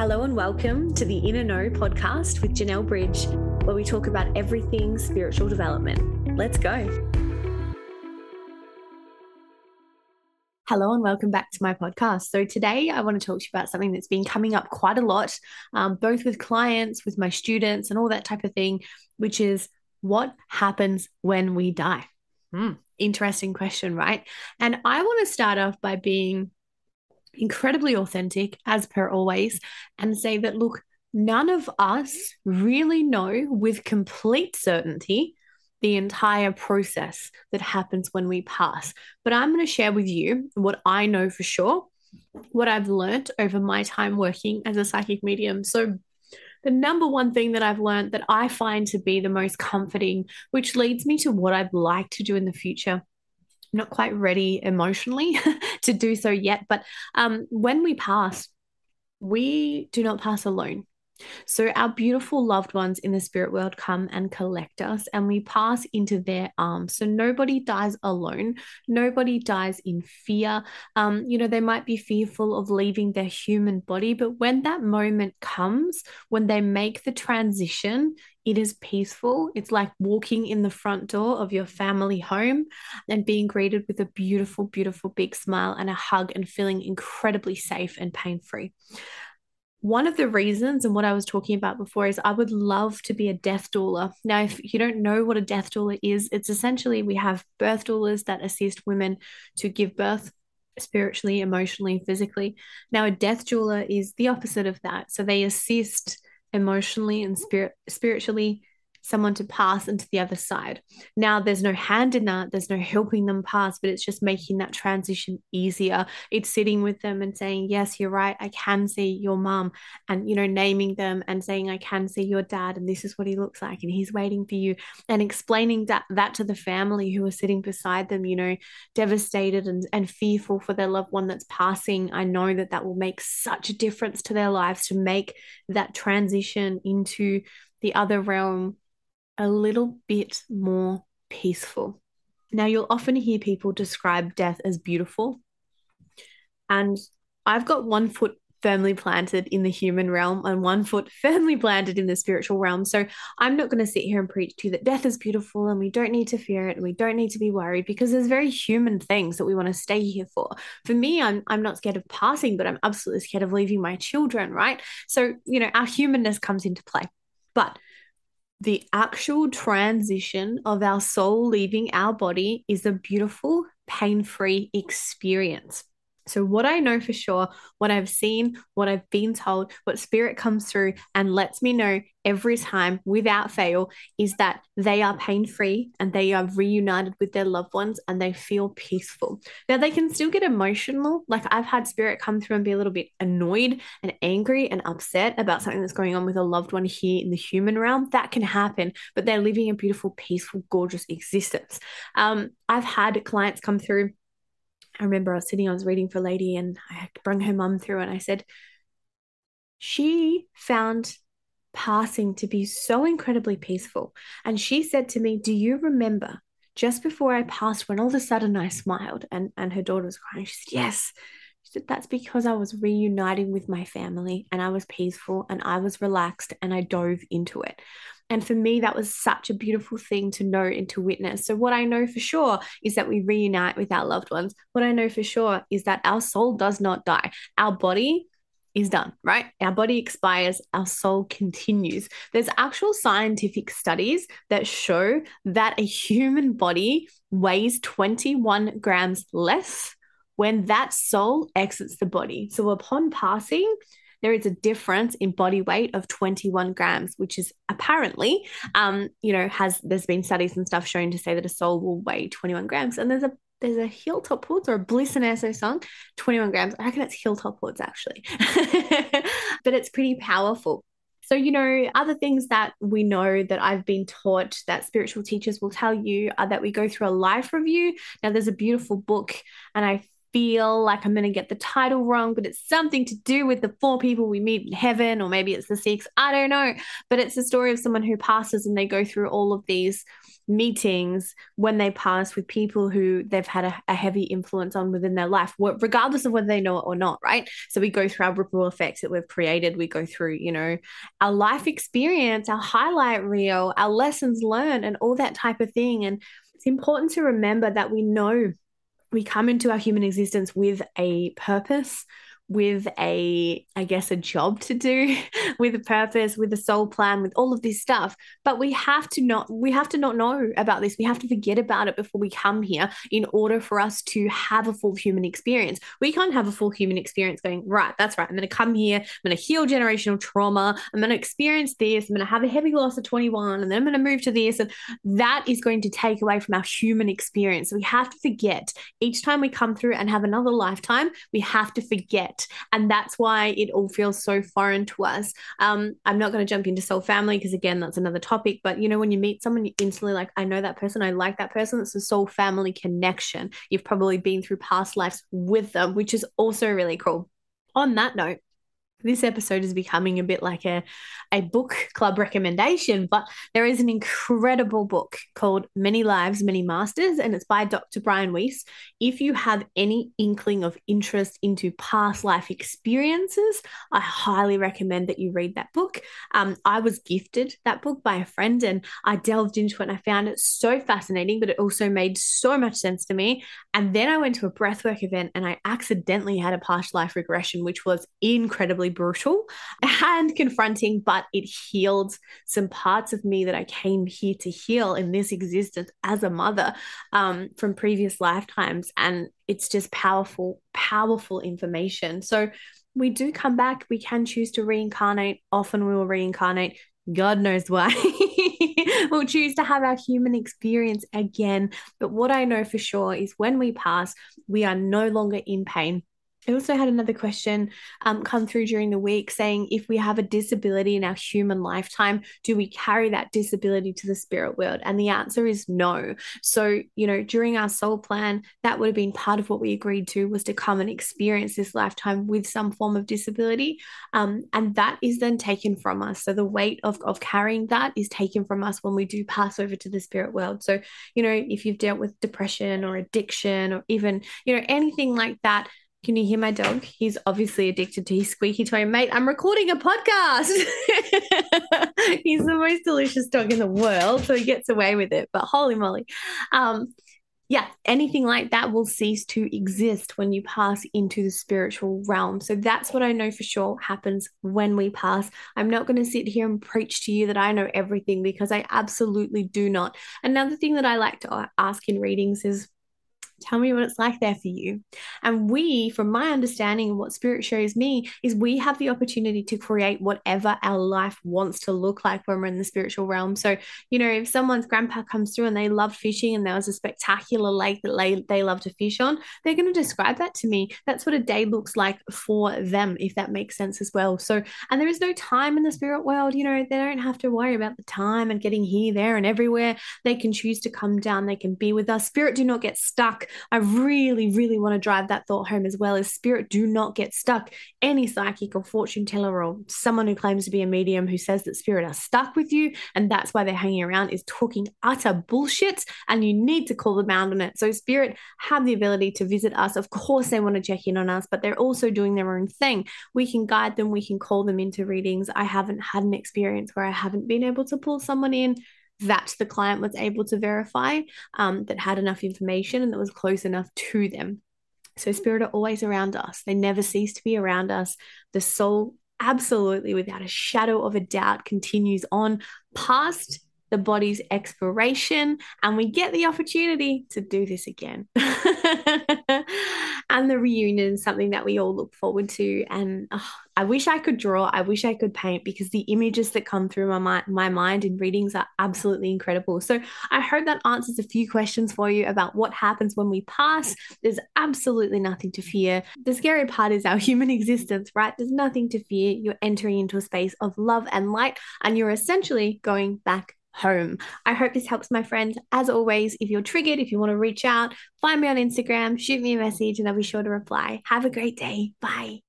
Hello and welcome to the Inner Know podcast with Janelle Bridge, where we talk about everything spiritual development. Let's go. Hello and welcome back to my podcast. So, today I want to talk to you about something that's been coming up quite a lot, um, both with clients, with my students, and all that type of thing, which is what happens when we die? Hmm, interesting question, right? And I want to start off by being incredibly authentic, as per always, and say that, look, none of us really know with complete certainty the entire process that happens when we pass. But I'm going to share with you what I know for sure, what I've learned over my time working as a psychic medium. So, the number one thing that I've learned that I find to be the most comforting, which leads me to what I'd like to do in the future, not quite ready emotionally to do so yet. But um, when we pass, we do not pass alone. So, our beautiful loved ones in the spirit world come and collect us, and we pass into their arms. So, nobody dies alone. Nobody dies in fear. Um, you know, they might be fearful of leaving their human body, but when that moment comes, when they make the transition, it is peaceful. It's like walking in the front door of your family home and being greeted with a beautiful, beautiful big smile and a hug and feeling incredibly safe and pain free one of the reasons and what I was talking about before is I would love to be a death doula. Now, if you don't know what a death doula is, it's essentially we have birth doulas that assist women to give birth spiritually, emotionally, physically. Now, a death doula is the opposite of that. So they assist emotionally and spirit spiritually someone to pass into the other side. Now, there's no hand in that, there's no helping them pass, but it's just making that transition easier. It's sitting with them and saying, Yes, you're right, I can see your mum, and you know, naming them and saying, I can see your dad, and this is what he looks like, and he's waiting for you, and explaining that that to the family who are sitting beside them, you know, devastated and, and fearful for their loved one that's passing. I know that that will make such a difference to their lives to make that transition into the other realm a little bit more peaceful. Now, you'll often hear people describe death as beautiful. And I've got one foot firmly planted in the human realm and one foot firmly planted in the spiritual realm. So I'm not going to sit here and preach to you that death is beautiful and we don't need to fear it and we don't need to be worried because there's very human things that we want to stay here for. For me, I'm I'm not scared of passing, but I'm absolutely scared of leaving my children, right? So, you know, our humanness comes into play. But the actual transition of our soul leaving our body is a beautiful, pain free experience. So, what I know for sure, what I've seen, what I've been told, what spirit comes through and lets me know every time without fail is that they are pain free and they are reunited with their loved ones and they feel peaceful. Now, they can still get emotional. Like, I've had spirit come through and be a little bit annoyed and angry and upset about something that's going on with a loved one here in the human realm. That can happen, but they're living a beautiful, peaceful, gorgeous existence. Um, I've had clients come through I remember I was sitting, I was reading for a lady and I brought her mum through and I said, she found passing to be so incredibly peaceful. And she said to me, Do you remember just before I passed when all of a sudden I smiled and, and her daughter was crying? She said, Yes. She said, That's because I was reuniting with my family and I was peaceful and I was relaxed and I dove into it. And for me, that was such a beautiful thing to know and to witness. So, what I know for sure is that we reunite with our loved ones. What I know for sure is that our soul does not die. Our body is done, right? Our body expires, our soul continues. There's actual scientific studies that show that a human body weighs 21 grams less when that soul exits the body. So, upon passing, there is a difference in body weight of 21 grams, which is apparently, um, you know, has there's been studies and stuff shown to say that a soul will weigh 21 grams. And there's a there's a Hilltop Hoods or a Bliss and Eso song, 21 grams. I reckon it's Hilltop Hoods actually, but it's pretty powerful. So, you know, other things that we know that I've been taught that spiritual teachers will tell you are that we go through a life review. Now, there's a beautiful book, and I feel like I'm going to get the title wrong, but it's something to do with the four people we meet in heaven, or maybe it's the six. I don't know. But it's the story of someone who passes and they go through all of these meetings when they pass with people who they've had a, a, heavy influence on within their life, regardless of whether they know it or not, right? So we go through our ripple effects that we've created. We go through, you know, our life experience, our highlight reel, our lessons learned, and all that type of thing. And it's important to remember that we know we come into our human existence with a purpose with a i guess a job to do with a purpose with a soul plan with all of this stuff. But we have to not we have to not know about this. We have to forget about it before we come here in order for us to have a full human experience. We can't have a full human experience going right that's right. I'm going to come here. I'm going to heal generational trauma. I'm going to experience this. I'm going to have a heavy loss at 21 and then i'm going to move to this. And that is going to take away from our human experience. We have to forget each time we come through and have another lifetime we have to forget and that's why it all feels so foreign to us. Um, I'm not going to jump into soul family because, again, that's another topic. But, you know, when you meet someone, you instantly like, I know that person, I like that person. It's a soul family connection. You've probably been through past lives with them, which is also really cool. On that note, this episode is becoming a bit like a, a book club recommendation, but there is an incredible book called Many Lives, Many Masters, and it's by Dr. Brian Weiss. If you have any inkling of interest into past life experiences, I highly recommend that you read that book. Um, I was gifted that book by a friend and I delved into it and I found it so fascinating, but it also made so much sense to me. And then I went to a breathwork event and I accidentally had a past life regression, which was incredibly brutal and confronting, but it healed some parts of me that I came here to heal in this existence as a mother um, from previous lifetimes. And it's just powerful, powerful information. So we do come back. We can choose to reincarnate. Often we will reincarnate. God knows why. we'll choose to have our human experience again. But what I know for sure is when we pass, we are no longer in pain. I also had another question um, come through during the week saying if we have a disability in our human lifetime, do we carry that disability to the spirit world? And the answer is no. So, you know, during our soul plan, that would have been part of what we agreed to was to come and experience this lifetime with some form of disability. Um, and that is then taken from us. So the weight of, of carrying that is taken from us when we do pass over to the spirit world. So, you know, if you've dealt with depression or addiction or even, you know, anything like that, can you hear my dog? He's obviously addicted to his squeaky toy. Mate, I'm recording a podcast. He's the most delicious dog in the world, so he gets away with it. But holy moly. Um, yeah, anything like that will cease to exist when you pass into the spiritual realm. So that's what I know for sure happens when we pass. I'm not going to sit here and preach to you that I know everything because I absolutely do not. Another thing that I like to ask in readings is Tell me what it's like there for you. And we, from my understanding and what spirit shows me, is we have the opportunity to create whatever our life wants to look like when we're in the spiritual realm. So, you know, if someone's grandpa comes through and they love fishing and there was a spectacular lake that they, they love to fish on, they're going to describe that to me. That's what a day looks like for them, if that makes sense as well. So, and there is no time in the spirit world. You know, they don't have to worry about the time and getting here, there, and everywhere. They can choose to come down, they can be with us. Spirit do not get stuck I really, really want to drive that thought home as well as spirit do not get stuck. Any psychic or fortune teller or someone who claims to be a medium who says that spirit are stuck with you and that's why they're hanging around is talking utter bullshit and you need to call them out on it. So spirit have the ability to visit us. Of course they want to check in on us, but they're also doing their own thing. We can guide them, we can call them into readings. I haven't had an experience where I haven't been able to pull someone in that the client was able to verify um, that had enough information and that was close enough to them. So, spirit are always around us, they never cease to be around us. The soul, absolutely, without a shadow of a doubt, continues on past the body's expiration, and we get the opportunity to do this again. and the reunion is something that we all look forward to. And oh, I wish I could draw, I wish I could paint because the images that come through my, my, my mind in readings are absolutely incredible. So I hope that answers a few questions for you about what happens when we pass. There's absolutely nothing to fear. The scary part is our human existence, right? There's nothing to fear. You're entering into a space of love and light, and you're essentially going back home. I hope this helps, my friends. As always, if you're triggered, if you want to reach out, find me on Instagram, shoot me a message, and I'll be sure to reply. Have a great day. Bye.